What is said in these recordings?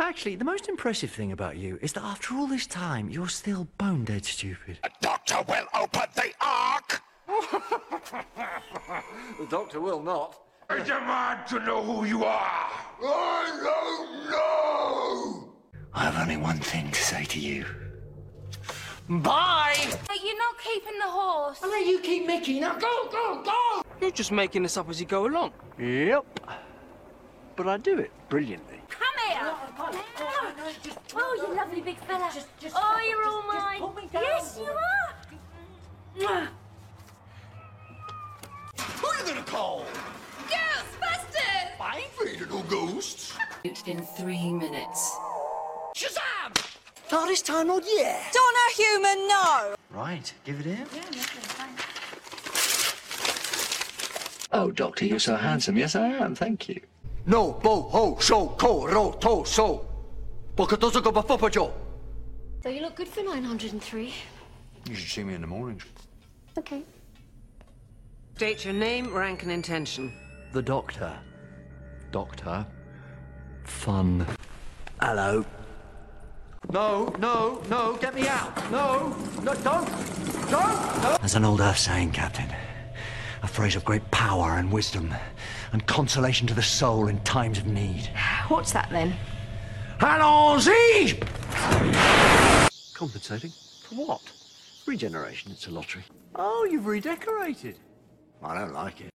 Actually, the most impressive thing about you is that after all this time, you're still bone dead stupid. A doctor will open the ark! The doctor will not. I demand to know who you are! I don't know! I have only one thing to say to you. Bye! But you're not keeping the horse. I'll let you keep Mickey. Now go, go, go! You're just making this up as you go along. Yep. But I do it brilliantly. Come here. Oh, you lovely big fella. just oh, you're all mine. Yes, you are. Who are you gonna call? Ghostbusters! I ain't afraid of no ghosts. In three minutes. Shazam! Not this time, oh, not yet. Don't human no. Right, give it here. Oh, Doctor, you're so handsome. Yes, I am. Thank you. No, bo, ho, show, ko, ro, to, so. Porque doesn't go before Joe. So you look good for 903. You should see me in the morning. Okay. State your name, rank, and intention. The Doctor. Doctor. Fun. Hello. No, no, no, get me out. No, no, don't, don't. No. There's an old Earth saying, Captain. A phrase of great power and wisdom, and consolation to the soul in times of need. What's that then? Allons-y! Compensating? For what? Regeneration, it's a lottery. Oh, you've redecorated. I don't like it.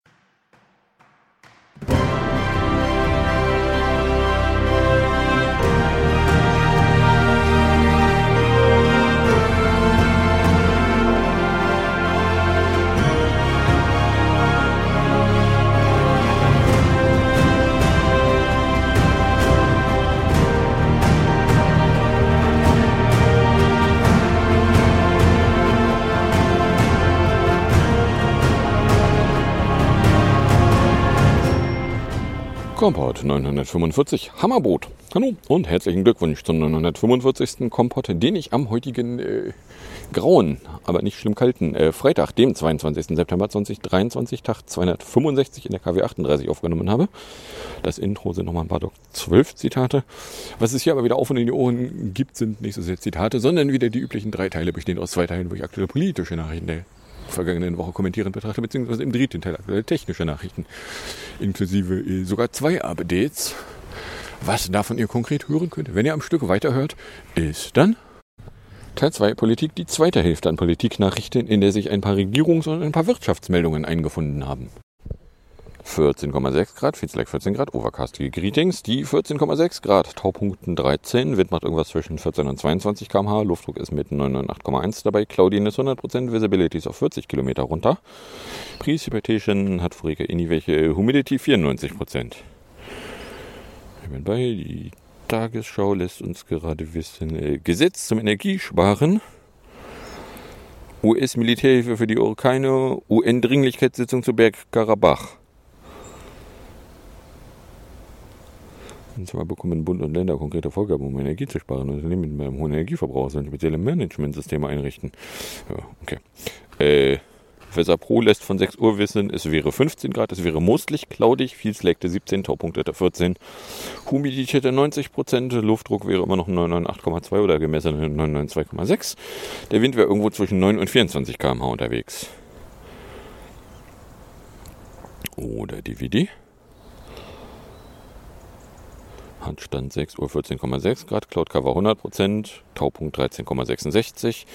Kompott 945 Hammerboot. Hallo und herzlichen Glückwunsch zum 945. Kompott, den ich am heutigen äh, grauen, aber nicht schlimm kalten äh, Freitag, dem 22. September 2023, Tag 265 in der KW 38 aufgenommen habe. Das Intro sind nochmal ein paar Doc 12 Zitate. Was es hier aber wieder auf und in die Ohren gibt, sind nicht so sehr Zitate, sondern wieder die üblichen drei Teile, bestehend aus zwei Teilen, wo ich aktuelle politische Nachrichten vergangenen Woche kommentierend betrachte, beziehungsweise im dritten Teil aktuelle technische Nachrichten, inklusive äh, sogar zwei Updates. Was davon ihr konkret hören könnt, wenn ihr am Stück weiterhört, ist dann Teil 2 Politik, die zweite Hälfte an Politiknachrichten, in der sich ein paar Regierungs- und ein paar Wirtschaftsmeldungen eingefunden haben. 14,6 Grad, Feels like 14 Grad, Overcastige Greetings, die 14,6 Grad, Taupunkten 13, Wind macht irgendwas zwischen 14 und 22 km/h, Luftdruck ist mit 99,1 dabei, Cloudiness 100%, Visibility ist auf 40 Kilometer runter, Precipitation hat vorige irgendwelche Humidity 94%. Ich bin bei, die Tagesschau lässt uns gerade wissen, äh, Gesetz zum Energiesparen, US-Militärhilfe für die Orkane, UN-Dringlichkeitssitzung zu Bergkarabach. Und zwar bekommen Bund und Länder konkrete Vorgaben, um Energie zu sparen. Unternehmen mit einem hohen Energieverbrauch sollen spezielle Managementsysteme einrichten. Ja, okay. Äh, Weser Pro lässt von 6 Uhr wissen, es wäre 15 Grad, es wäre mostlich cloudig, viel Slackte 17, Taupunkt hätte 14, Humidität hätte 90 Prozent, Luftdruck wäre immer noch 99,2 oder gemessen 99,6. Der Wind wäre irgendwo zwischen 9 und 24 km/h unterwegs. Oder DVD. Handstand 6 Uhr 14,6 Grad, Cloud Cover 100%, Taupunkt 13,66,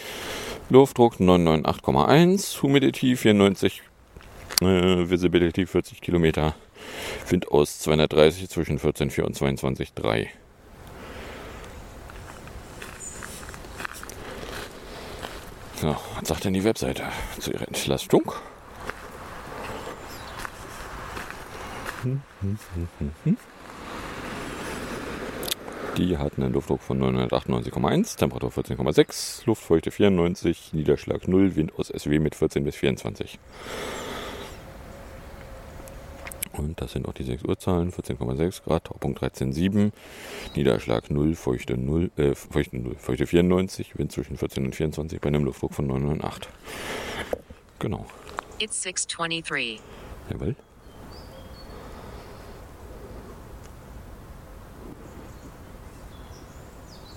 Luftdruck 998,1, Humidity 94, äh, Visibility 40 Kilometer, Wind aus 230 zwischen 14,4 und 22,3. So, was sagt denn die Webseite zu ihrer Entlastung? Hm, hm, hm, hm, hm. Die hatten einen Luftdruck von 998,1, Temperatur 14,6, Luftfeuchte 94, Niederschlag 0, Wind aus SW mit 14 bis 24. Und das sind auch die 6 Uhrzahlen, 14,6 Grad, Taupunkt 13,7, Niederschlag 0, Feuchte 0, äh, Feuchte 0, Feuchte 94, Wind zwischen 14 und 24 bei einem Luftdruck von 998. Genau. It's 623. Jawohl.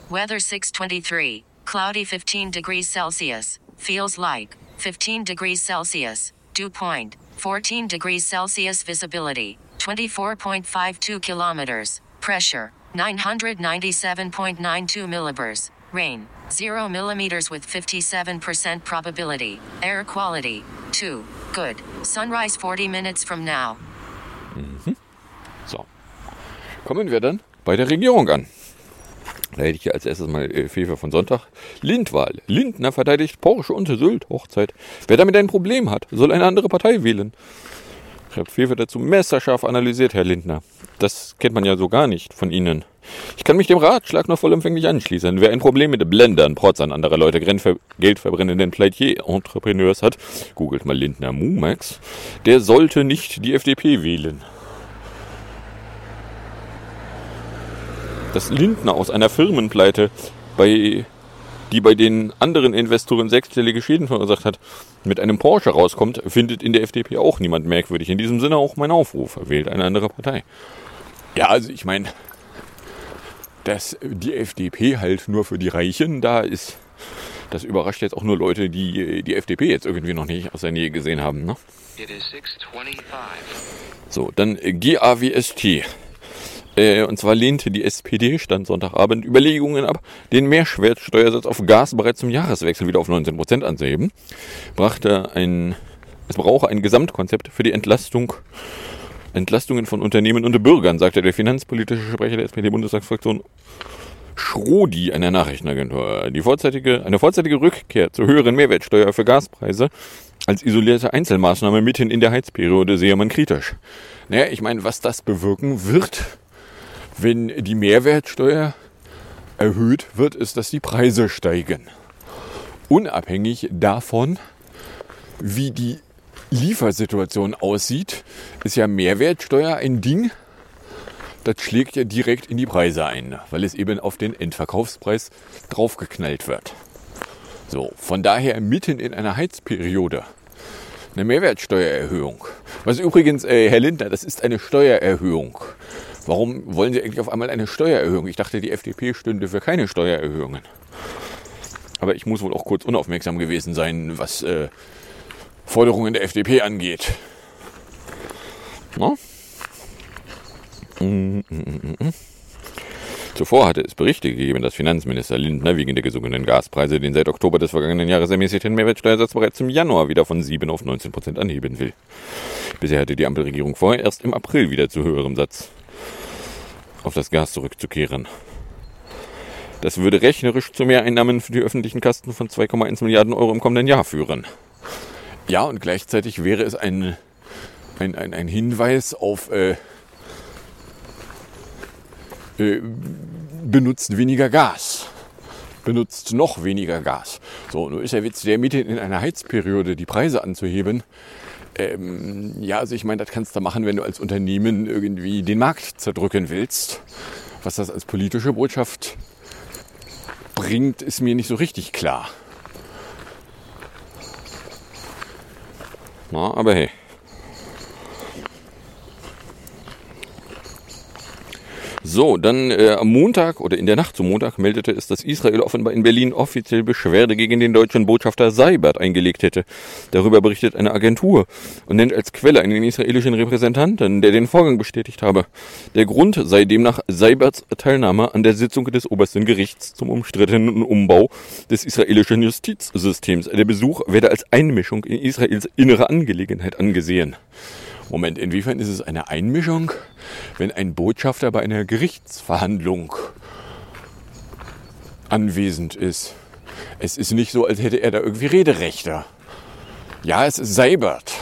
Weather 623. Cloudy 15 degrees Celsius. Feels like 15 degrees Celsius. Dew point 14 degrees Celsius. Visibility 24.52 kilometers. Pressure 997.92 millibars. Rain 0 millimeters with 57% probability. Air quality 2. Good. Sunrise 40 minutes from now. Mhm. So. Kommen wir dann bei der Regierung an. Da hätte ich als erstes mal äh, Fefe von Sonntag. Lindwahl. Lindner verteidigt Porsche und Sylt. Hochzeit. Wer damit ein Problem hat, soll eine andere Partei wählen. Schreibt Fefe dazu messerscharf analysiert, Herr Lindner. Das kennt man ja so gar nicht von Ihnen. Ich kann mich dem Ratschlag nur vollumfänglich anschließen. Wer ein Problem mit Blendern, Protzern anderer Leute, geldverbrennenden Pleitier-Entrepreneurs hat, googelt mal Lindner Mumax, der sollte nicht die FDP wählen. Dass Lindner aus einer Firmenpleite, bei, die bei den anderen Investoren sechsstellige Schäden verursacht hat, mit einem Porsche rauskommt, findet in der FDP auch niemand merkwürdig. In diesem Sinne auch mein Aufruf. Wählt eine andere Partei. Ja, also ich meine, dass die FDP halt nur für die Reichen da ist, das überrascht jetzt auch nur Leute, die die FDP jetzt irgendwie noch nicht aus der Nähe gesehen haben. Ne? It is 625. So, dann GAWST. Äh, und zwar lehnte die SPD, stand Sonntagabend, Überlegungen ab, den Mehrwertsteuersatz auf Gas bereits zum Jahreswechsel wieder auf 19% anzuheben. Brachte ein, es brauche ein Gesamtkonzept für die Entlastung, Entlastungen von Unternehmen und Bürgern, sagte der finanzpolitische Sprecher der SPD-Bundestagsfraktion Schrodi einer Nachrichtenagentur. Die vorzeitige, eine vorzeitige Rückkehr zur höheren Mehrwertsteuer für Gaspreise als isolierte Einzelmaßnahme mitten in der Heizperiode sehe man kritisch. Naja, ich meine, was das bewirken wird, wenn die Mehrwertsteuer erhöht wird, ist, dass die Preise steigen. Unabhängig davon, wie die Liefersituation aussieht, ist ja Mehrwertsteuer ein Ding, das schlägt ja direkt in die Preise ein, weil es eben auf den Endverkaufspreis draufgeknallt wird. So, von daher mitten in einer Heizperiode eine Mehrwertsteuererhöhung. Was übrigens, äh, Herr Lindner, das ist eine Steuererhöhung. Warum wollen Sie eigentlich auf einmal eine Steuererhöhung? Ich dachte, die FDP stünde für keine Steuererhöhungen. Aber ich muss wohl auch kurz unaufmerksam gewesen sein, was äh, Forderungen der FDP angeht. Na? Mm, mm, mm. Zuvor hatte es Berichte gegeben, dass Finanzminister Lindner wegen der gesunkenen Gaspreise den seit Oktober des vergangenen Jahres ermäßigten Mehrwertsteuersatz bereits im Januar wieder von 7 auf 19 Prozent anheben will. Bisher hatte die Ampelregierung vor, erst im April wieder zu höherem Satz auf das Gas zurückzukehren. Das würde rechnerisch zu Mehreinnahmen für die öffentlichen Kasten von 2,1 Milliarden Euro im kommenden Jahr führen. Ja, und gleichzeitig wäre es ein, ein, ein, ein Hinweis auf äh, äh, benutzt weniger Gas. Benutzt noch weniger Gas. So, nun ist der Witz, der mitten in einer Heizperiode die Preise anzuheben. Ähm, ja, also ich meine, das kannst du machen, wenn du als Unternehmen irgendwie den Markt zerdrücken willst. Was das als politische Botschaft bringt, ist mir nicht so richtig klar. Na, aber hey. So, dann äh, am Montag oder in der Nacht zum Montag meldete es, dass Israel offenbar in Berlin offiziell Beschwerde gegen den deutschen Botschafter Seibert eingelegt hätte. Darüber berichtet eine Agentur und nennt als Quelle einen israelischen Repräsentanten, der den Vorgang bestätigt habe. Der Grund sei demnach Seiberts Teilnahme an der Sitzung des obersten Gerichts zum umstrittenen Umbau des israelischen Justizsystems. Der Besuch werde als Einmischung in Israels innere Angelegenheit angesehen. Moment, inwiefern ist es eine Einmischung, wenn ein Botschafter bei einer Gerichtsverhandlung anwesend ist? Es ist nicht so, als hätte er da irgendwie Rederechte. Ja, es ist Seibert.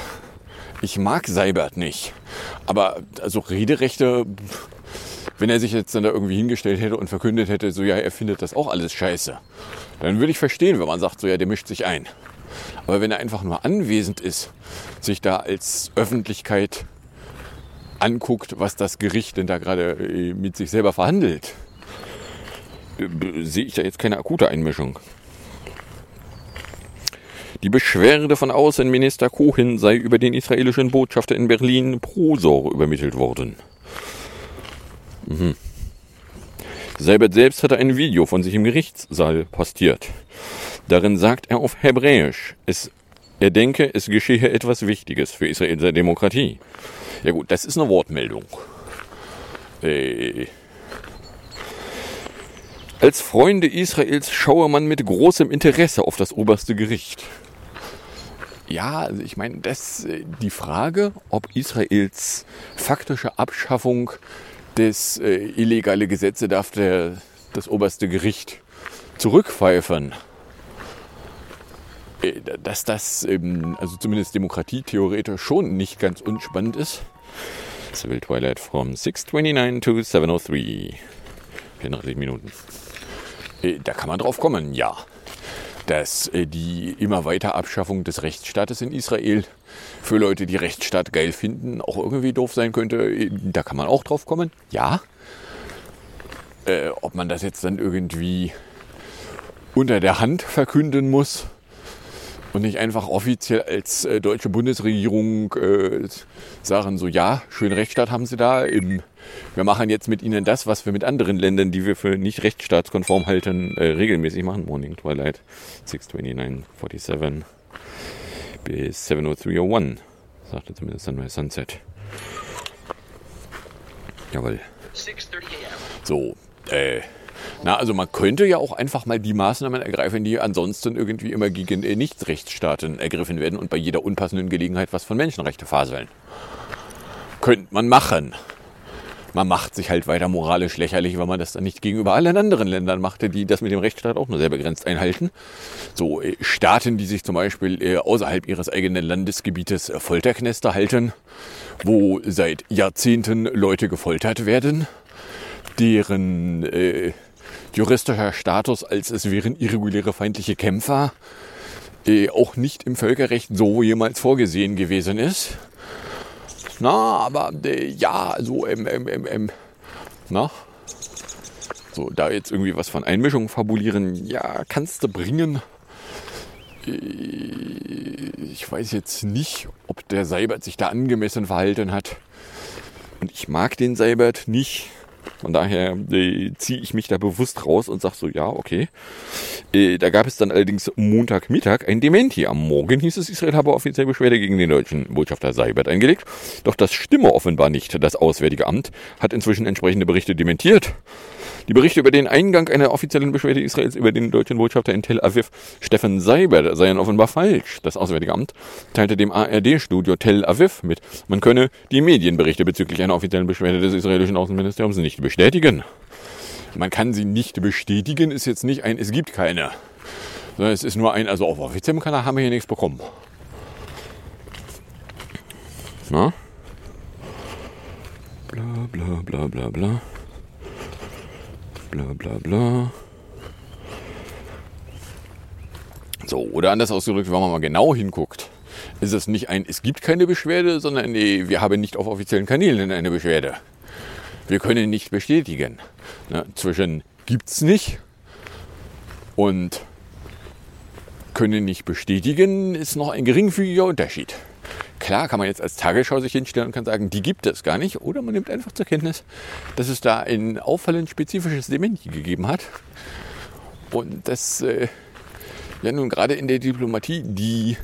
Ich mag Seibert nicht. Aber also Rederechte, wenn er sich jetzt dann da irgendwie hingestellt hätte und verkündet hätte, so ja, er findet das auch alles scheiße, dann würde ich verstehen, wenn man sagt, so ja, der mischt sich ein. Aber wenn er einfach nur anwesend ist, sich da als Öffentlichkeit anguckt, was das Gericht denn da gerade äh, mit sich selber verhandelt, äh, sehe ich da jetzt keine akute Einmischung. Die Beschwerde von Außenminister Cohen sei über den israelischen Botschafter in Berlin Prosor übermittelt worden. Mhm. Seibert selbst hatte ein Video von sich im Gerichtssaal postiert. Darin sagt er auf Hebräisch, es, er denke, es geschehe etwas Wichtiges für israelische Demokratie. Ja gut, das ist eine Wortmeldung. Äh, als Freunde Israels schaue man mit großem Interesse auf das oberste Gericht. Ja, also ich meine, das, äh, die Frage, ob Israels faktische Abschaffung des äh, illegale Gesetze darf der, das oberste Gericht zurückpfeifen. Äh, dass das ähm, also zumindest demokratietheoretisch schon nicht ganz unspannend ist. Civil Twilight from 629 to 703. 34 Minuten. Äh, da kann man drauf kommen, ja. Dass äh, die immer weiter Abschaffung des Rechtsstaates in Israel für Leute, die Rechtsstaat geil finden, auch irgendwie doof sein könnte. Da kann man auch drauf kommen, ja. Ob man das jetzt dann irgendwie unter der Hand verkünden muss und nicht einfach offiziell als äh, deutsche Bundesregierung äh, sagen, so ja, schön Rechtsstaat haben sie da, im wir machen jetzt mit ihnen das, was wir mit anderen Ländern, die wir für nicht rechtsstaatskonform halten, äh, regelmäßig machen. Morning Twilight 629.47 bis 703.01, sagte zumindest dann bei Sunset. Jawohl. So, äh, na, also man könnte ja auch einfach mal die Maßnahmen ergreifen, die ansonsten irgendwie immer gegen äh, Nichtrechtsstaaten ergriffen werden und bei jeder unpassenden Gelegenheit was von Menschenrechte faseln. Könnte man machen man macht sich halt weiter moralisch lächerlich, weil man das dann nicht gegenüber allen anderen Ländern machte, die das mit dem Rechtsstaat auch nur sehr begrenzt einhalten. So äh, Staaten, die sich zum Beispiel äh, außerhalb ihres eigenen Landesgebietes Folterknester halten, wo seit Jahrzehnten Leute gefoltert werden, deren äh, juristischer Status, als es wären irreguläre feindliche Kämpfer, äh, auch nicht im Völkerrecht so jemals vorgesehen gewesen ist na, aber äh, ja, so, ähm, ähm, ähm, ähm, na, so, da jetzt irgendwie was von Einmischung fabulieren, ja, kannst du bringen. Äh, ich weiß jetzt nicht, ob der Seibert sich da angemessen verhalten hat. Und ich mag den Seibert nicht. Von daher äh, ziehe ich mich da bewusst raus und sage so, ja, okay. Äh, da gab es dann allerdings Montagmittag ein Dementi. Am Morgen hieß es, Israel habe offiziell Beschwerde gegen den deutschen Botschafter Seibert eingelegt. Doch das stimme offenbar nicht. Das Auswärtige Amt hat inzwischen entsprechende Berichte dementiert. Die Berichte über den Eingang einer offiziellen Beschwerde Israels über den deutschen Botschafter in Tel Aviv, Steffen Seibert, seien offenbar falsch. Das Auswärtige Amt teilte dem ARD-Studio Tel Aviv mit, man könne die Medienberichte bezüglich einer offiziellen Beschwerde des israelischen Außenministeriums nicht bestätigen. Man kann sie nicht bestätigen, ist jetzt nicht ein, es gibt keine. Sondern es ist nur ein, also auf offiziellem Kanal haben wir hier nichts bekommen. Na? Bla bla bla bla bla bla bla bla. So, oder anders ausgedrückt, wenn man mal genau hinguckt, ist es nicht ein, es gibt keine Beschwerde, sondern nee, wir haben nicht auf offiziellen Kanälen eine Beschwerde. Wir können nicht bestätigen. Na, zwischen es nicht und können nicht bestätigen ist noch ein geringfügiger Unterschied. Klar kann man jetzt als Tagesschau sich hinstellen und kann sagen, die gibt es gar nicht. Oder man nimmt einfach zur Kenntnis, dass es da ein auffallend spezifisches Dementi gegeben hat. Und dass äh, ja nun gerade in der Diplomatie die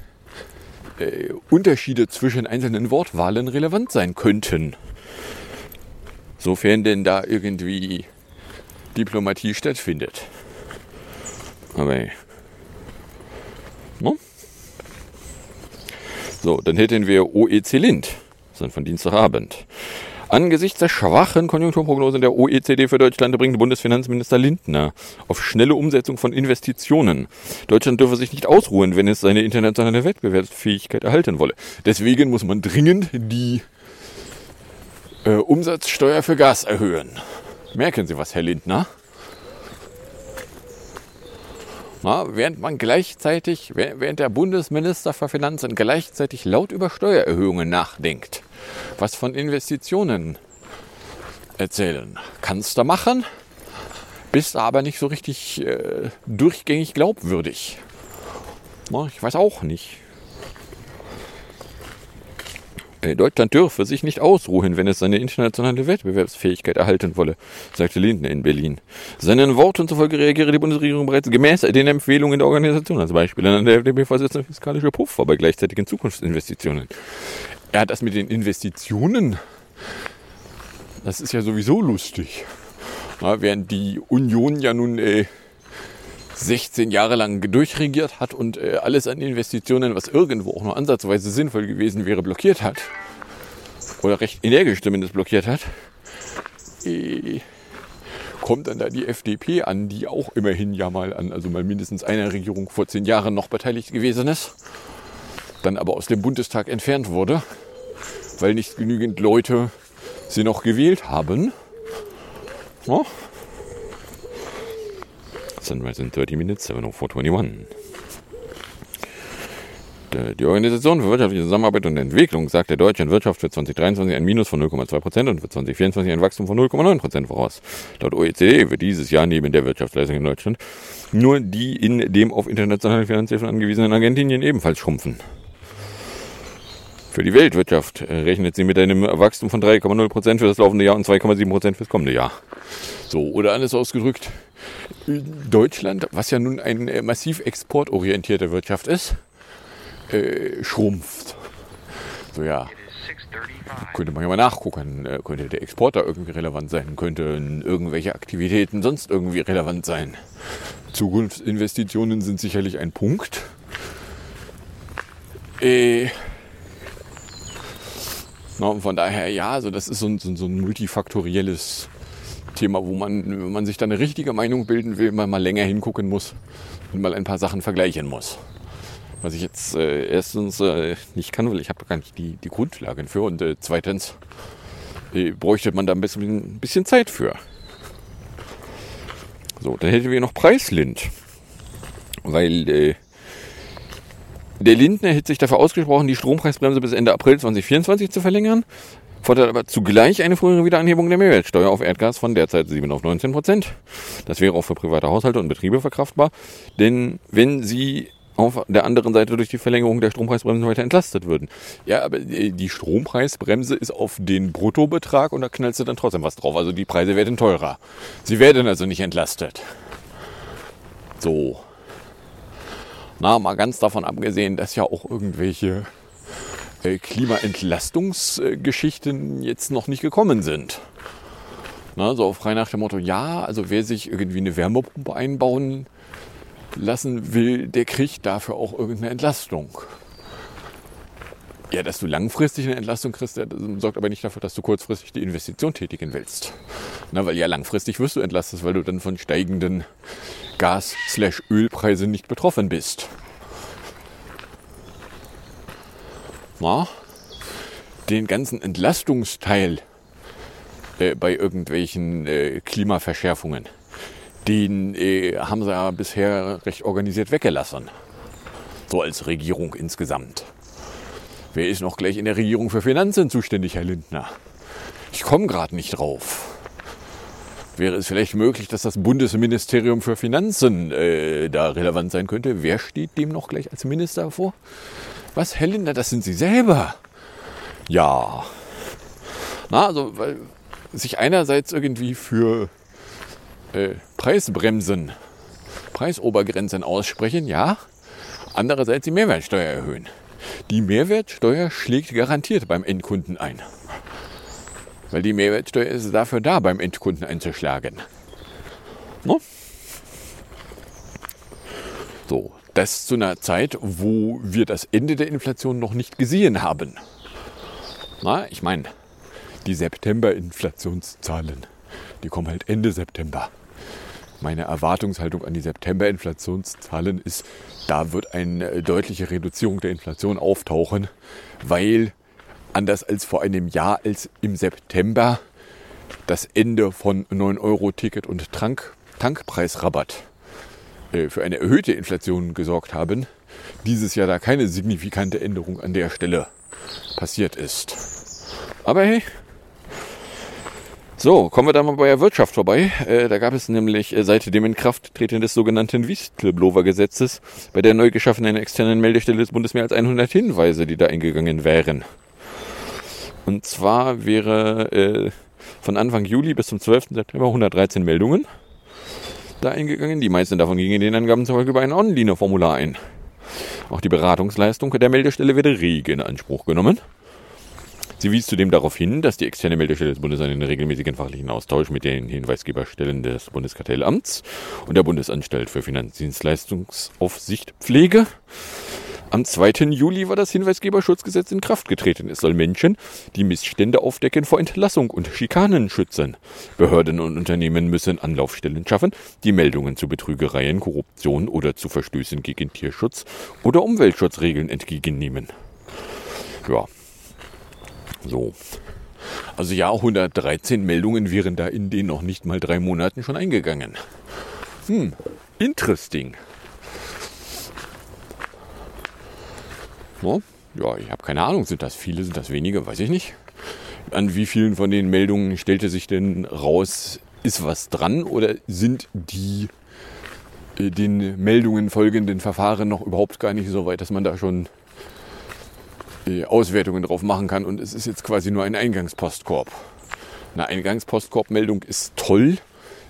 äh, Unterschiede zwischen einzelnen Wortwahlen relevant sein könnten. Sofern denn da irgendwie Diplomatie stattfindet. Aber. No? So, dann hätten wir OEC Lind, sind von Dienstagabend. Angesichts der schwachen Konjunkturprognosen der OECD für Deutschland bringt Bundesfinanzminister Lindner auf schnelle Umsetzung von Investitionen. Deutschland dürfe sich nicht ausruhen, wenn es seine internationale Wettbewerbsfähigkeit erhalten wolle. Deswegen muss man dringend die äh, Umsatzsteuer für Gas erhöhen. Merken Sie was, Herr Lindner? Na, während man gleichzeitig, während der Bundesminister für Finanzen gleichzeitig laut über Steuererhöhungen nachdenkt, was von Investitionen erzählen, kannst du machen, bist aber nicht so richtig äh, durchgängig glaubwürdig. Na, ich weiß auch nicht. Äh, Deutschland dürfe sich nicht ausruhen, wenn es seine internationale Wettbewerbsfähigkeit erhalten wolle, sagte Lindner in Berlin. Seinen Worten zufolge reagiere die Bundesregierung bereits gemäß den Empfehlungen der Organisation. Als Beispiel an der FDP-Vorsitzende fiskalische Puffer bei gleichzeitigen Zukunftsinvestitionen. Ja, das mit den Investitionen, das ist ja sowieso lustig. Na, während die Union ja nun äh, 16 Jahre lang durchregiert hat und äh, alles an Investitionen, was irgendwo auch nur ansatzweise sinnvoll gewesen wäre, blockiert hat. Oder recht energisch zumindest blockiert hat. Äh, kommt dann da die FDP an, die auch immerhin ja mal an, also mal mindestens einer Regierung vor zehn Jahren noch beteiligt gewesen ist. Dann aber aus dem Bundestag entfernt wurde, weil nicht genügend Leute sie noch gewählt haben. Ja. Sunrise in 30 Minutes, 70421. Die Organisation für wirtschaftliche Zusammenarbeit und Entwicklung sagt der deutschen Wirtschaft für 2023 ein Minus von 0,2% und für 2024 ein Wachstum von 0,9% voraus. Laut OECD wird dieses Jahr neben der Wirtschaftsleistung in Deutschland nur die in dem auf internationale Finanzhilfen angewiesenen Argentinien ebenfalls schrumpfen. Für die Weltwirtschaft rechnet sie mit einem Wachstum von 3,0% für das laufende Jahr und 2,7% für das kommende Jahr. So, oder anders ausgedrückt, Deutschland, was ja nun eine massiv exportorientierte Wirtschaft ist, äh, schrumpft. So ja, könnte man ja mal nachgucken. Äh, könnte der Export da irgendwie relevant sein? Könnten irgendwelche Aktivitäten sonst irgendwie relevant sein? Zukunftsinvestitionen sind sicherlich ein Punkt. Äh, na, von daher, ja, also das ist so ein, so ein multifaktorielles Thema, wo man, wenn man sich da eine richtige Meinung bilden will, man mal länger hingucken muss und mal ein paar Sachen vergleichen muss. Was ich jetzt äh, erstens äh, nicht kann, weil ich habe gar nicht die, die Grundlagen für und äh, zweitens äh, bräuchte man da ein bisschen, ein bisschen Zeit für. So, dann hätten wir noch Preislind. Weil äh, der Lindner hätte sich dafür ausgesprochen, die Strompreisbremse bis Ende April 2024 zu verlängern fordert aber zugleich eine frühere Wiederanhebung der Mehrwertsteuer auf Erdgas von derzeit 7 auf 19 Prozent. Das wäre auch für private Haushalte und Betriebe verkraftbar, denn wenn sie auf der anderen Seite durch die Verlängerung der Strompreisbremse weiter entlastet würden. Ja, aber die Strompreisbremse ist auf den Bruttobetrag und da knallst du dann trotzdem was drauf. Also die Preise werden teurer. Sie werden also nicht entlastet. So. Na, mal ganz davon abgesehen, dass ja auch irgendwelche äh, Klimaentlastungsgeschichten jetzt noch nicht gekommen sind. Na, so frei nach dem Motto, ja, also wer sich irgendwie eine Wärmepumpe einbauen lassen will, der kriegt dafür auch irgendeine Entlastung. Ja, dass du langfristig eine Entlastung kriegst, sorgt aber nicht dafür, dass du kurzfristig die Investition tätigen willst. Na, weil ja langfristig wirst du entlastet, weil du dann von steigenden Gas-Ölpreisen nicht betroffen bist. Na, den ganzen Entlastungsteil äh, bei irgendwelchen äh, Klimaverschärfungen, den äh, haben sie ja bisher recht organisiert weggelassen. So als Regierung insgesamt. Wer ist noch gleich in der Regierung für Finanzen zuständig, Herr Lindner? Ich komme gerade nicht drauf. Wäre es vielleicht möglich, dass das Bundesministerium für Finanzen äh, da relevant sein könnte? Wer steht dem noch gleich als Minister vor? Was, Lindner, das sind Sie selber? Ja. Na, also, weil sich einerseits irgendwie für äh, Preisbremsen, Preisobergrenzen aussprechen, ja. Andererseits die Mehrwertsteuer erhöhen. Die Mehrwertsteuer schlägt garantiert beim Endkunden ein. Weil die Mehrwertsteuer ist dafür da, beim Endkunden einzuschlagen. No? So, das zu einer Zeit, wo wir das Ende der Inflation noch nicht gesehen haben. Na, ich meine, die September-Inflationszahlen, die kommen halt Ende September. Meine Erwartungshaltung an die September-Inflationszahlen ist, da wird eine deutliche Reduzierung der Inflation auftauchen, weil anders als vor einem Jahr, als im September das Ende von 9-Euro-Ticket und Tank, Tankpreisrabatt für eine erhöhte Inflation gesorgt haben, dieses Jahr da keine signifikante Änderung an der Stelle passiert ist. Aber hey, so, kommen wir da mal bei der Wirtschaft vorbei. Äh, da gab es nämlich äh, seit dem Inkrafttreten des sogenannten Whistleblower-Gesetzes bei der neu geschaffenen externen Meldestelle des Bundes mehr als 100 Hinweise, die da eingegangen wären. Und zwar wäre äh, von Anfang Juli bis zum 12. September 113 Meldungen da eingegangen. Die meisten davon gingen den Angaben zufolge über ein Online-Formular ein. Auch die Beratungsleistung der Meldestelle werde rege in Anspruch genommen. Sie wies zudem darauf hin, dass die externe Meldestelle des Bundes einen regelmäßigen fachlichen Austausch mit den Hinweisgeberstellen des Bundeskartellamts und der Bundesanstalt für Finanzdienstleistungsaufsicht pflege. Am 2. Juli war das Hinweisgeberschutzgesetz in Kraft getreten. Es soll Menschen, die Missstände aufdecken, vor Entlassung und Schikanen schützen. Behörden und Unternehmen müssen Anlaufstellen schaffen, die Meldungen zu Betrügereien, Korruption oder zu Verstößen gegen Tierschutz oder Umweltschutzregeln entgegennehmen. Ja, so. Also ja, 113 Meldungen wären da in den noch nicht mal drei Monaten schon eingegangen. Hm, interesting. Ja, ja ich habe keine Ahnung, sind das viele, sind das wenige, weiß ich nicht. An wie vielen von den Meldungen stellte sich denn raus, ist was dran oder sind die äh, den Meldungen folgenden Verfahren noch überhaupt gar nicht so weit, dass man da schon äh, Auswertungen drauf machen kann und es ist jetzt quasi nur ein Eingangspostkorb. Eine Eingangspostkorbmeldung ist toll,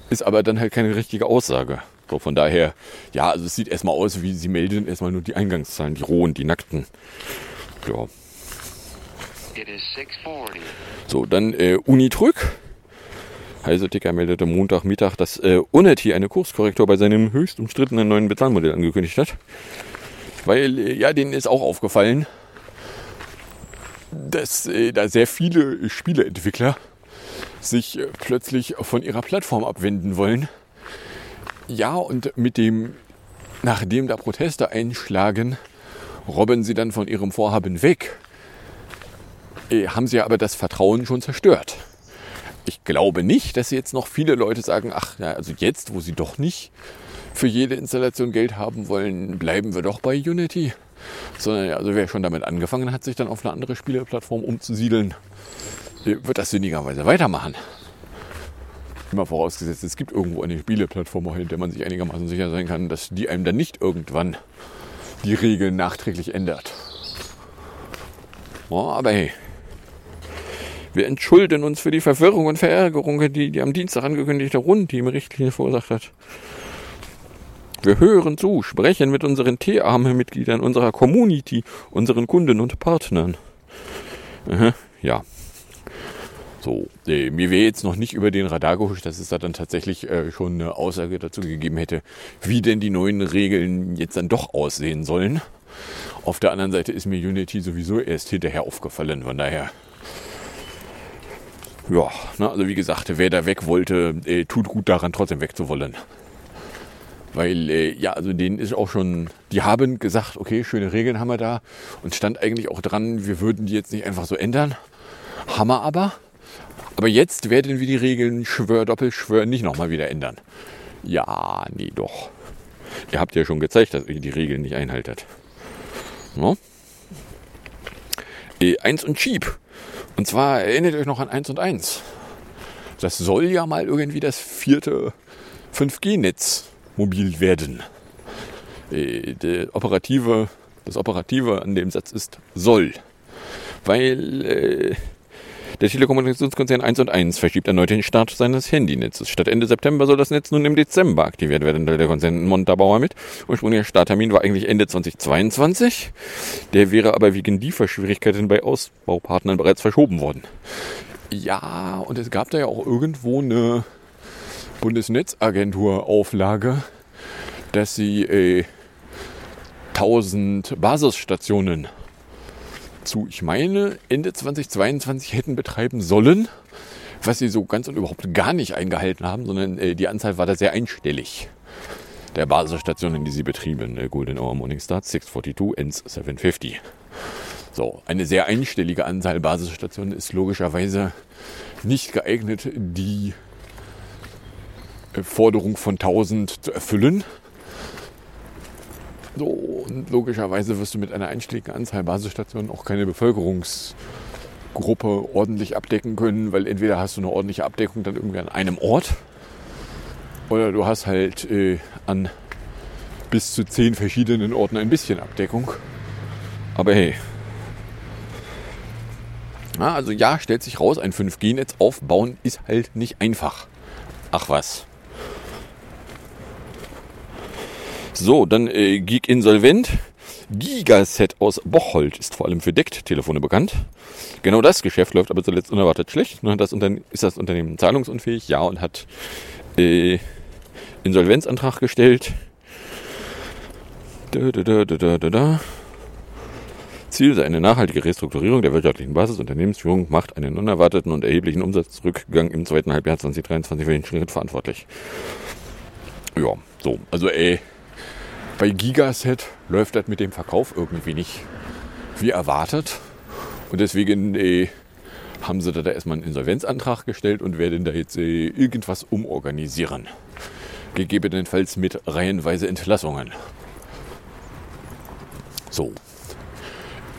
ist aber dann halt keine richtige Aussage. So, von daher, ja, also es sieht erstmal aus, wie sie melden, erstmal nur die Eingangszahlen, die rohen, die nackten. Ja. So, dann äh, Unitrück. Heise-Ticker meldete Montagmittag, dass äh, Unetti eine Kurskorrektur bei seinem höchst umstrittenen neuen Bezahlmodell angekündigt hat. Weil, äh, ja, denen ist auch aufgefallen, dass äh, da sehr viele Spieleentwickler sich äh, plötzlich von ihrer Plattform abwenden wollen. Ja, und mit dem, nachdem da Proteste einschlagen, robben sie dann von ihrem Vorhaben weg. Äh, haben sie aber das Vertrauen schon zerstört. Ich glaube nicht, dass jetzt noch viele Leute sagen, ach, ja, also jetzt, wo sie doch nicht für jede Installation Geld haben wollen, bleiben wir doch bei Unity. Sondern also wer schon damit angefangen hat, sich dann auf eine andere Spieleplattform umzusiedeln, wird das sinnigerweise weitermachen. Immer vorausgesetzt, es gibt irgendwo eine Spieleplattform, in der man sich einigermaßen sicher sein kann, dass die einem dann nicht irgendwann die Regeln nachträglich ändert. Oh, aber hey, wir entschulden uns für die Verwirrung und Verärgerung, die die am Dienstag angekündigte Rundteam-Richtlinie verursacht hat. Wir hören zu, sprechen mit unseren T-Arme-Mitgliedern unserer Community, unseren Kunden und Partnern. Aha, ja. So, äh, mir wäre jetzt noch nicht über den Radar gehuscht, dass es da dann tatsächlich äh, schon eine Aussage dazu gegeben hätte, wie denn die neuen Regeln jetzt dann doch aussehen sollen. Auf der anderen Seite ist mir Unity sowieso erst hinterher aufgefallen, von daher. Ja, na, also wie gesagt, wer da weg wollte, äh, tut gut daran, trotzdem wegzuwollen. Weil, äh, ja, also denen ist auch schon, die haben gesagt, okay, schöne Regeln haben wir da und stand eigentlich auch dran, wir würden die jetzt nicht einfach so ändern. Hammer aber. Aber jetzt werden wir die Regeln Schwör, Doppelschwör nicht nochmal wieder ändern. Ja, nee, doch. Ihr habt ja schon gezeigt, dass ihr die Regeln nicht einhaltet. No? E, 1 und Cheap. Und zwar erinnert euch noch an 1 und 1. Das soll ja mal irgendwie das vierte 5G-Netz mobil werden. Der operative, das Operative an dem Satz ist soll. Weil äh, der Telekommunikationskonzern 1 und 1 verschiebt erneut den Start seines Handynetzes. Statt Ende September soll das Netz nun im Dezember aktiviert werden, teilt der Konzern Montabauer mit. Ursprünglicher Starttermin war eigentlich Ende 2022. Der wäre aber wegen Lieferschwierigkeiten bei Ausbaupartnern bereits verschoben worden. Ja, und es gab da ja auch irgendwo eine Bundesnetzagentur-Auflage, dass sie äh, 1000 Basisstationen zu, ich meine, Ende 2022 hätten betreiben sollen, was sie so ganz und überhaupt gar nicht eingehalten haben, sondern äh, die Anzahl war da sehr einstellig. Der Basisstationen, die sie betrieben, äh, Golden Hour Morningstar 642 ENS 750. So, eine sehr einstellige Anzahl Basisstationen ist logischerweise nicht geeignet, die Forderung von 1000 zu erfüllen. So, und logischerweise wirst du mit einer einstelligen Anzahl Basisstationen auch keine Bevölkerungsgruppe ordentlich abdecken können, weil entweder hast du eine ordentliche Abdeckung dann irgendwie an einem Ort oder du hast halt äh, an bis zu zehn verschiedenen Orten ein bisschen Abdeckung. Aber hey, Ja, also ja, stellt sich raus, ein 5G-Netz aufbauen ist halt nicht einfach. Ach was. So, dann äh, Geek Insolvent. Gigaset aus Bocholt ist vor allem für Deckt-Telefone bekannt. Genau das Geschäft läuft aber zuletzt unerwartet schlecht. Ne, Das ist das Unternehmen zahlungsunfähig? Ja, und hat äh, Insolvenzantrag gestellt. Da, da, da. Ziel sei eine nachhaltige Restrukturierung der wirtschaftlichen Basis. Unternehmensführung macht einen unerwarteten und erheblichen Umsatzrückgang im zweiten Halbjahr 2023 für den Schritt verantwortlich. Ja, so. Also ey, bei Gigaset läuft das mit dem Verkauf irgendwie nicht wie erwartet. Und deswegen äh, haben sie da, erstmal einen Insolvenzantrag gestellt und werden da jetzt äh, irgendwas umorganisieren. Gegebenenfalls mit reihenweise Entlassungen. So.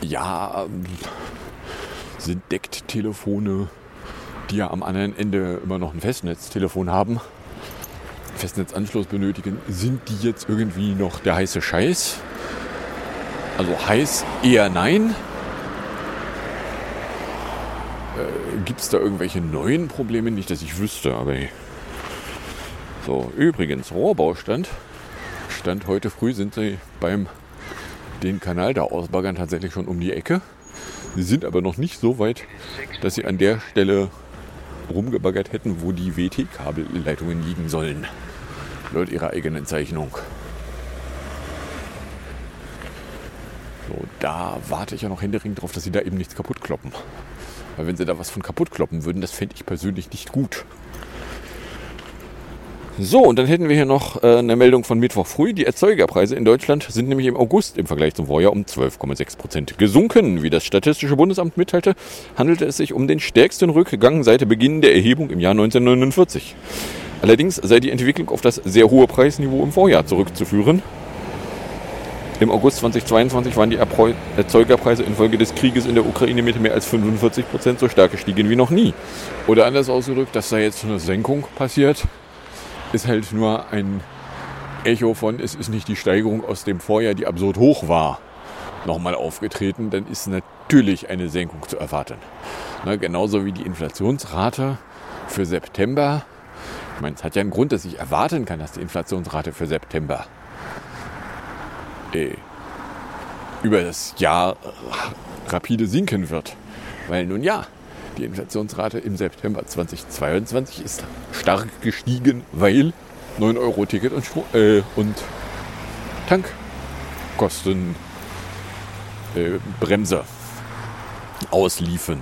Ja, ähm, sind Deckt-Telefone, die ja am anderen Ende immer noch ein Festnetztelefon haben, Festnetzanschluss benötigen, sind die jetzt irgendwie noch der heiße Scheiß? Also heiß eher nein. Äh, Gibt es da irgendwelche neuen Probleme? Nicht, dass ich wüsste, aber. So, übrigens, Rohrbaustand. Stand heute früh sind sie beim den Kanal da ausbaggern tatsächlich schon um die Ecke. Sie sind aber noch nicht so weit, dass sie an der Stelle rumgebaggert hätten, wo die WT-Kabelleitungen liegen sollen. Laut ihrer eigenen Zeichnung. So, da warte ich ja noch händeringend drauf, dass sie da eben nichts kaputt kloppen. Weil wenn sie da was von kaputt kloppen würden, das fände ich persönlich nicht gut. So, und dann hätten wir hier noch äh, eine Meldung von Mittwoch früh. Die Erzeugerpreise in Deutschland sind nämlich im August im Vergleich zum Vorjahr um 12,6 Prozent gesunken. Wie das Statistische Bundesamt mitteilte, handelte es sich um den stärksten Rückgang seit Beginn der Erhebung im Jahr 1949. Allerdings sei die Entwicklung auf das sehr hohe Preisniveau im Vorjahr zurückzuführen. Im August 2022 waren die Erzeugerpreise infolge des Krieges in der Ukraine mit mehr als 45 Prozent so stark gestiegen wie noch nie. Oder anders ausgedrückt, dass da jetzt eine Senkung passiert, ist halt nur ein Echo von, es ist nicht die Steigerung aus dem Vorjahr, die absurd hoch war, nochmal aufgetreten, dann ist natürlich eine Senkung zu erwarten. Ne, genauso wie die Inflationsrate für September. Ich meine, es hat ja einen Grund, dass ich erwarten kann, dass die Inflationsrate für September äh, über das Jahr rapide sinken wird. Weil nun ja, die Inflationsrate im September 2022 ist stark gestiegen, weil 9-Euro-Ticket und, Stro- äh, und Tankkosten äh, Bremse ausliefen.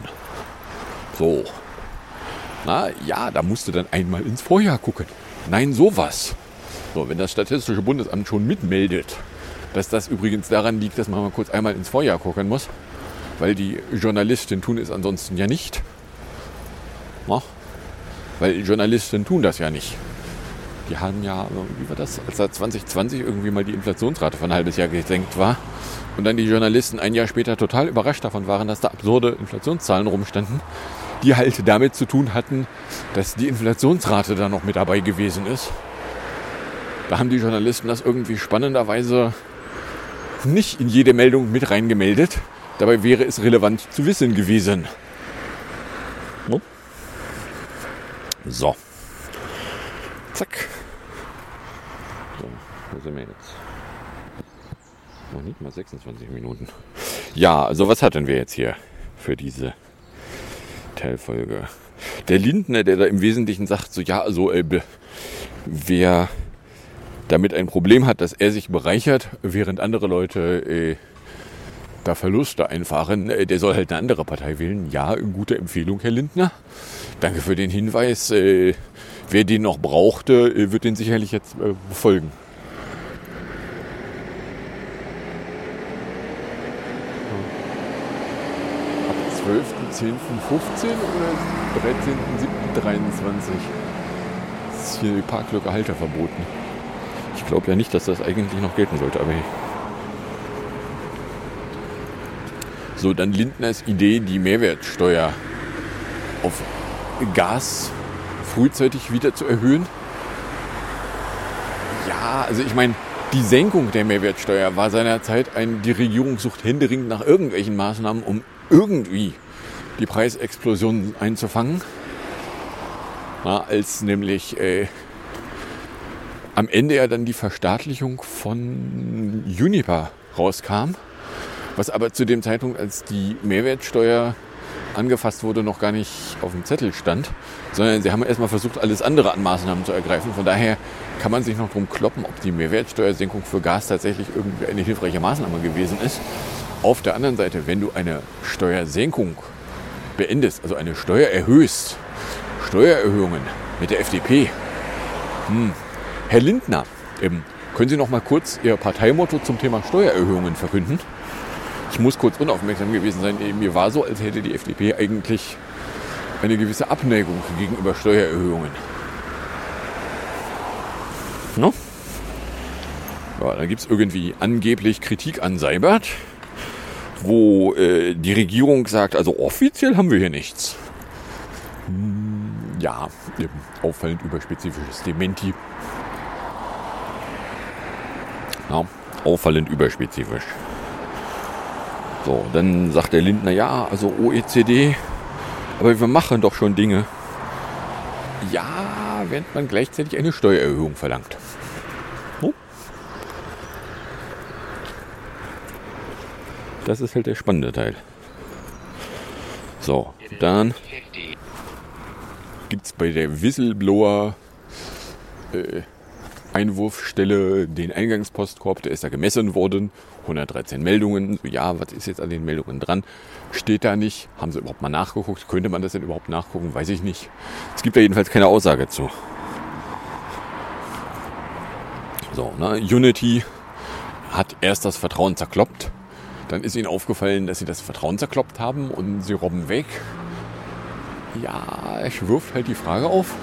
So. Na ja, da musst du dann einmal ins Vorjahr gucken. Nein, sowas. So, wenn das Statistische Bundesamt schon mitmeldet, dass das übrigens daran liegt, dass man mal kurz einmal ins Vorjahr gucken muss, weil die Journalisten tun es ansonsten ja nicht. Na? Weil Journalisten tun das ja nicht. Die haben ja, wie war das, als da 2020 irgendwie mal die Inflationsrate für ein halbes Jahr gesenkt war und dann die Journalisten ein Jahr später total überrascht davon waren, dass da absurde Inflationszahlen rumstanden, die halt damit zu tun hatten, dass die Inflationsrate da noch mit dabei gewesen ist. Da haben die Journalisten das irgendwie spannenderweise nicht in jede Meldung mit reingemeldet. Dabei wäre es relevant zu wissen gewesen. So. Zack. So, wo sind wir jetzt? Noch nicht mal 26 Minuten. Ja, also was hatten wir jetzt hier für diese Teilfolge? Der Lindner, der da im Wesentlichen sagt, so ja, also äh, wer damit ein Problem hat, dass er sich bereichert, während andere Leute äh, da Verluste einfahren, äh, der soll halt eine andere Partei wählen. Ja, gute Empfehlung, Herr Lindner. Danke für den Hinweis. Äh, wer den noch brauchte, äh, wird den sicherlich jetzt befolgen. Ab 12.10.15 oder 13.07.23 ist hier die Parklücke Halter verboten. Ich glaube ja nicht, dass das eigentlich noch gelten sollte, aber so dann Lindners Idee, die Mehrwertsteuer auf Gas frühzeitig wieder zu erhöhen. Ja, also ich meine, die Senkung der Mehrwertsteuer war seinerzeit ein, die Regierung sucht händeringend nach irgendwelchen Maßnahmen, um irgendwie die Preisexplosion einzufangen. Ja, als nämlich äh, am Ende ja dann die Verstaatlichung von Uniper rauskam, was aber zu dem Zeitpunkt, als die Mehrwertsteuer angefasst wurde, noch gar nicht auf dem Zettel stand, sondern sie haben erstmal versucht, alles andere an Maßnahmen zu ergreifen. Von daher kann man sich noch drum kloppen, ob die Mehrwertsteuersenkung für Gas tatsächlich irgendwie eine hilfreiche Maßnahme gewesen ist. Auf der anderen Seite, wenn du eine Steuersenkung beendest, also eine Steuer erhöhst, Steuererhöhungen mit der FDP. Hm. Herr Lindner, ähm, können Sie noch mal kurz Ihr Parteimotto zum Thema Steuererhöhungen verkünden? Ich muss kurz unaufmerksam gewesen sein. Mir war so, als hätte die FDP eigentlich eine gewisse Abneigung gegenüber Steuererhöhungen. No? Ja, dann gibt es irgendwie angeblich Kritik an Seibert, wo äh, die Regierung sagt, also offiziell haben wir hier nichts. Hm, ja, auffallend überspezifisches Dementi. Ja, auffallend überspezifisch. So, dann sagt der Lindner, ja, also OECD, aber wir machen doch schon Dinge. Ja, während man gleichzeitig eine Steuererhöhung verlangt. Das ist halt der spannende Teil. So, dann gibt es bei der Whistleblower äh, Einwurfstelle den Eingangspostkorb, der ist da gemessen worden. 113 Meldungen. Ja, was ist jetzt an den Meldungen dran? Steht da nicht. Haben sie überhaupt mal nachgeguckt? Könnte man das denn überhaupt nachgucken? Weiß ich nicht. Es gibt da jedenfalls keine Aussage zu. So, ne? Unity hat erst das Vertrauen zerkloppt. Dann ist ihnen aufgefallen, dass sie das Vertrauen zerkloppt haben und sie robben weg. Ja, es wirft halt die Frage auf,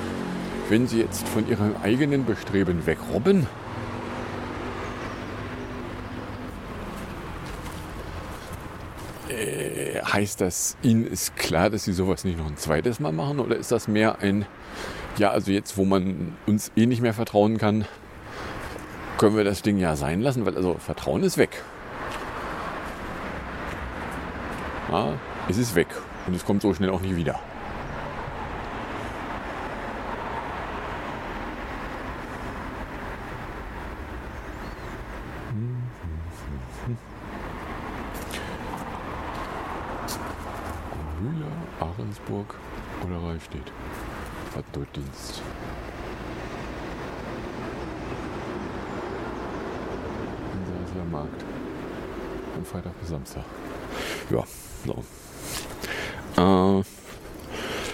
wenn sie jetzt von ihrem eigenen Bestreben wegrobben, äh, heißt das, ihnen ist klar, dass sie sowas nicht noch ein zweites Mal machen? Oder ist das mehr ein, ja, also jetzt, wo man uns eh nicht mehr vertrauen kann, können wir das Ding ja sein lassen? Weil also Vertrauen ist weg. Ja, es ist weg und es kommt so schnell auch nicht wieder. Mühle, Ahrensburg oder Reichstedt. Hat dort Dienst. Inser Markt. Von Freitag bis Samstag. Ja, so. Äh,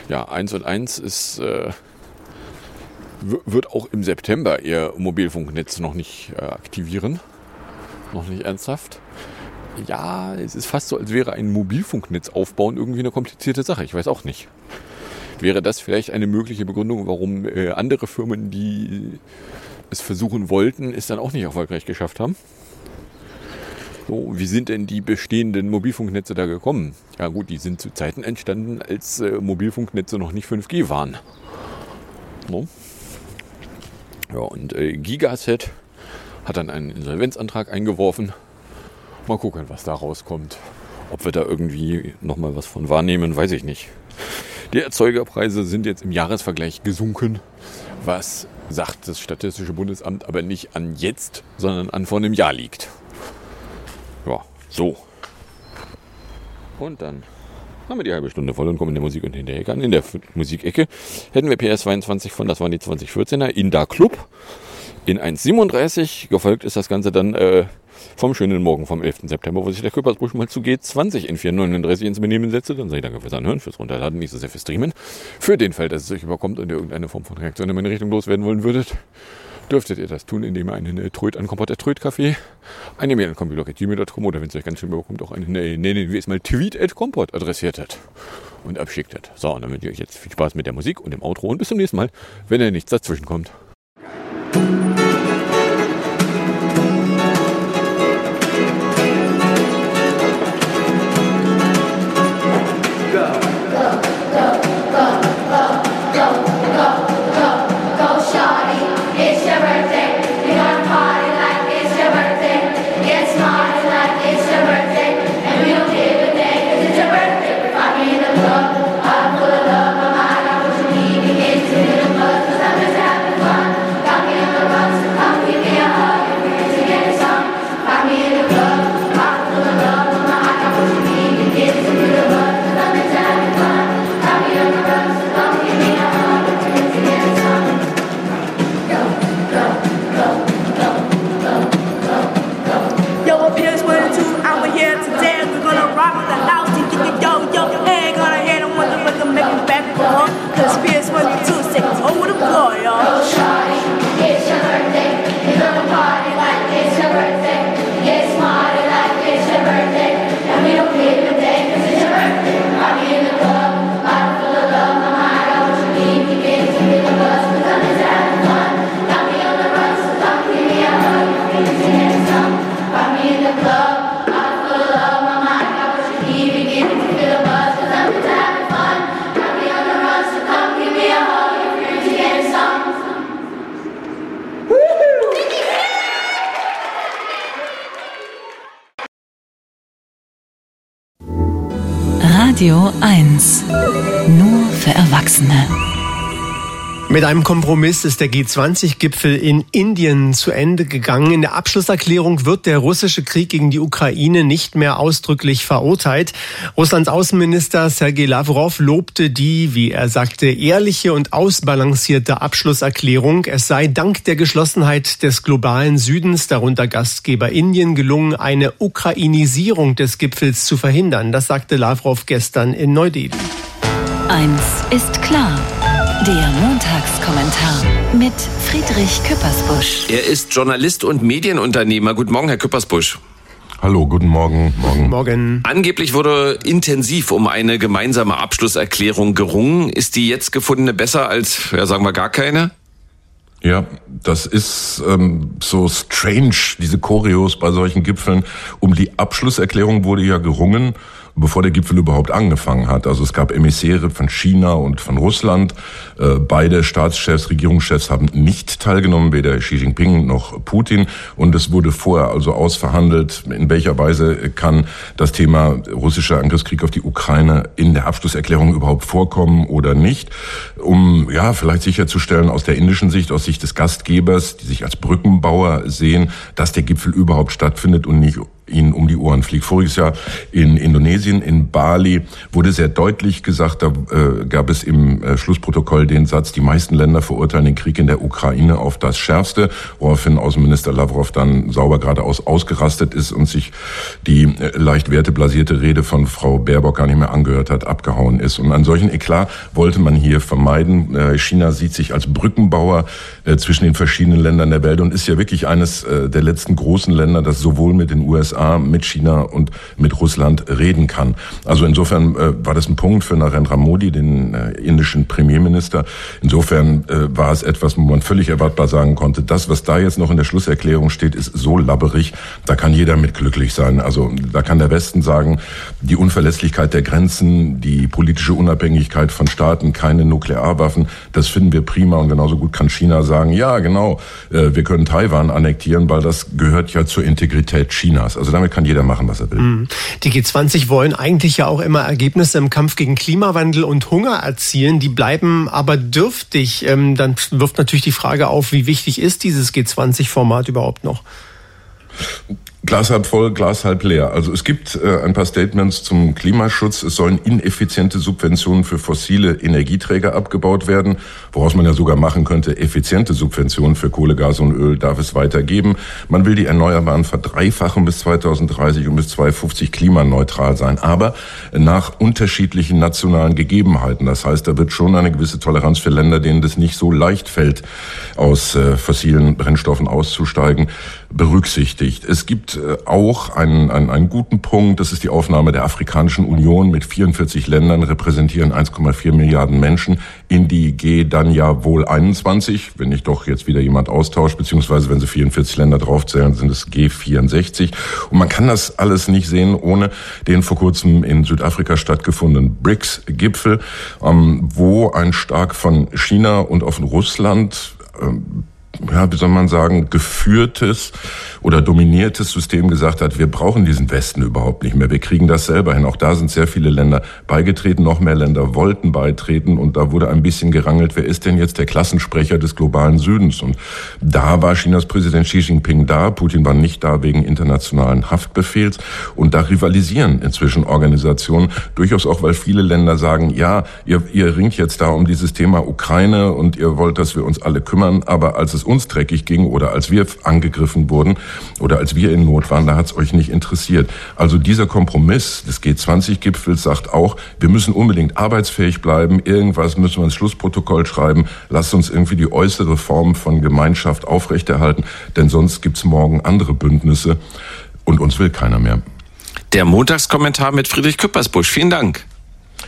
ja, 1 und 1 ist, äh, wird auch im September ihr Mobilfunknetz noch nicht äh, aktivieren. Noch nicht ernsthaft. Ja, es ist fast so, als wäre ein Mobilfunknetz aufbauen irgendwie eine komplizierte Sache. Ich weiß auch nicht. Wäre das vielleicht eine mögliche Begründung, warum äh, andere Firmen, die es versuchen wollten, es dann auch nicht erfolgreich geschafft haben? So, wie sind denn die bestehenden Mobilfunknetze da gekommen? Ja gut, die sind zu Zeiten entstanden, als äh, Mobilfunknetze noch nicht 5G waren. So. Ja, und äh, Gigaset hat dann einen Insolvenzantrag eingeworfen. Mal gucken, was da rauskommt. Ob wir da irgendwie nochmal was von wahrnehmen, weiß ich nicht. Die Erzeugerpreise sind jetzt im Jahresvergleich gesunken. Was sagt das Statistische Bundesamt aber nicht an jetzt, sondern an vor einem Jahr liegt. So. Und dann haben wir die halbe Stunde voll und kommen in der Musik und hinterher an. In der Musikecke hätten wir PS22 von, das waren die 2014er, in Da Club in 1,37. Gefolgt ist das Ganze dann äh, vom schönen Morgen vom 11. September, wo sich der Köpersbusch mal zu G20 in 4,39 ins Benehmen setzte. Dann sage ich danke fürs Anhören, fürs Runterladen, nicht so sehr fürs Streamen. Für den Fall, dass es euch überkommt und ihr irgendeine Form von Reaktion in meine Richtung loswerden wollen würdet, dürftet ihr das tun, indem ihr einen äh, Tröd an Tröd-Café, eine Mail an computer.gmail.com oder wenn es euch ganz schön überkommt, auch einen, äh, nennen wir es mal Tweet at Kompott adressiertet und abschicktet. So, und dann wünsche ich euch jetzt viel Spaß mit der Musik und dem Outro und bis zum nächsten Mal, wenn ihr nichts dazwischen kommt. Radio 1. Nur für Erwachsene. Mit einem Kompromiss ist der G20-Gipfel in Indien zu Ende gegangen. In der Abschlusserklärung wird der russische Krieg gegen die Ukraine nicht mehr ausdrücklich verurteilt. Russlands Außenminister Sergei Lavrov lobte die, wie er sagte, ehrliche und ausbalancierte Abschlusserklärung. Es sei dank der Geschlossenheit des globalen Südens, darunter Gastgeber Indien, gelungen, eine Ukrainisierung des Gipfels zu verhindern. Das sagte Lavrov gestern in Neu-Delhi. Eins ist klar. Der Montagskommentar mit Friedrich Küppersbusch. Er ist Journalist und Medienunternehmer. Guten Morgen, Herr Küppersbusch. Hallo, guten Morgen. Morgen. Morgen. Angeblich wurde intensiv um eine gemeinsame Abschlusserklärung gerungen. Ist die jetzt gefundene besser als, ja, sagen wir, gar keine? Ja, das ist ähm, so strange, diese Choreos bei solchen Gipfeln. Um die Abschlusserklärung wurde ja gerungen bevor der Gipfel überhaupt angefangen hat. Also es gab Emissäre von China und von Russland. Äh, beide Staatschefs, Regierungschefs haben nicht teilgenommen, weder Xi Jinping noch Putin. Und es wurde vorher also ausverhandelt, in welcher Weise kann das Thema russischer Angriffskrieg auf die Ukraine in der Abschlusserklärung überhaupt vorkommen oder nicht, um ja vielleicht sicherzustellen aus der indischen Sicht, aus Sicht des Gastgebers, die sich als Brückenbauer sehen, dass der Gipfel überhaupt stattfindet und nicht ihnen um die Ohren fliegt. Voriges Jahr in Indonesien, in Bali, wurde sehr deutlich gesagt, da äh, gab es im äh, Schlussprotokoll den Satz, die meisten Länder verurteilen den Krieg in der Ukraine auf das Schärfste, woraufhin Außenminister Lavrov dann sauber geradeaus ausgerastet ist und sich die äh, leicht werteblasierte Rede von Frau Baerbock gar nicht mehr angehört hat, abgehauen ist. Und einen solchen Eklat wollte man hier vermeiden. Äh, China sieht sich als Brückenbauer äh, zwischen den verschiedenen Ländern der Welt und ist ja wirklich eines äh, der letzten großen Länder, das sowohl mit den USA USA, mit China und mit Russland reden kann. Also insofern äh, war das ein Punkt für Narendra Modi, den äh, indischen Premierminister. Insofern äh, war es etwas, wo man völlig erwartbar sagen konnte, das, was da jetzt noch in der Schlusserklärung steht, ist so labberig, da kann jeder mit glücklich sein. Also da kann der Westen sagen, die Unverlässlichkeit der Grenzen, die politische Unabhängigkeit von Staaten, keine Nuklearwaffen, das finden wir prima und genauso gut kann China sagen, ja genau, äh, wir können Taiwan annektieren, weil das gehört ja zur Integrität Chinas. Also damit kann jeder machen, was er will. Mhm. Die G20 wollen eigentlich ja auch immer Ergebnisse im Kampf gegen Klimawandel und Hunger erzielen. Die bleiben aber dürftig. Ähm, dann wirft natürlich die Frage auf, wie wichtig ist dieses G20-Format überhaupt noch? Glas halb voll, Glas halb leer. Also es gibt äh, ein paar Statements zum Klimaschutz. Es sollen ineffiziente Subventionen für fossile Energieträger abgebaut werden, woraus man ja sogar machen könnte, effiziente Subventionen für Kohle, Gas und Öl darf es weitergeben. Man will die Erneuerbaren verdreifachen bis 2030 und bis 2050 klimaneutral sein, aber nach unterschiedlichen nationalen Gegebenheiten. Das heißt, da wird schon eine gewisse Toleranz für Länder, denen das nicht so leicht fällt, aus äh, fossilen Brennstoffen auszusteigen, berücksichtigt. Es gibt äh, auch einen, einen, einen guten Punkt, das ist die Aufnahme der Afrikanischen Union mit 44 Ländern, repräsentieren 1,4 Milliarden Menschen in die G dann ja wohl 21, wenn nicht doch jetzt wieder jemand austauscht, beziehungsweise wenn sie 44 Länder draufzählen, sind es G64. Und man kann das alles nicht sehen ohne den vor kurzem in Südafrika stattgefundenen BRICS-Gipfel, ähm, wo ein stark von China und von Russland ähm, ja, wie soll man sagen, geführtes oder dominiertes System gesagt hat, wir brauchen diesen Westen überhaupt nicht mehr. Wir kriegen das selber hin. Auch da sind sehr viele Länder beigetreten, noch mehr Länder wollten beitreten und da wurde ein bisschen gerangelt, wer ist denn jetzt der Klassensprecher des globalen Südens? Und da war Chinas Präsident Xi Jinping da, Putin war nicht da wegen internationalen Haftbefehls und da rivalisieren inzwischen Organisationen, durchaus auch, weil viele Länder sagen, ja, ihr, ihr ringt jetzt da um dieses Thema Ukraine und ihr wollt, dass wir uns alle kümmern, aber als es uns dreckig ging oder als wir angegriffen wurden, oder als wir in Not waren, da hat es euch nicht interessiert. Also dieser Kompromiss des G20-Gipfels sagt auch, wir müssen unbedingt arbeitsfähig bleiben, irgendwas müssen wir ins Schlussprotokoll schreiben, lasst uns irgendwie die äußere Form von Gemeinschaft aufrechterhalten, denn sonst gibt's morgen andere Bündnisse und uns will keiner mehr. Der Montagskommentar mit Friedrich Küppersbusch. Vielen Dank.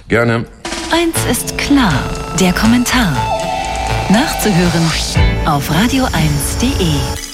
Gerne. Eins ist klar, der Kommentar. Nachzuhören auf radio1.de.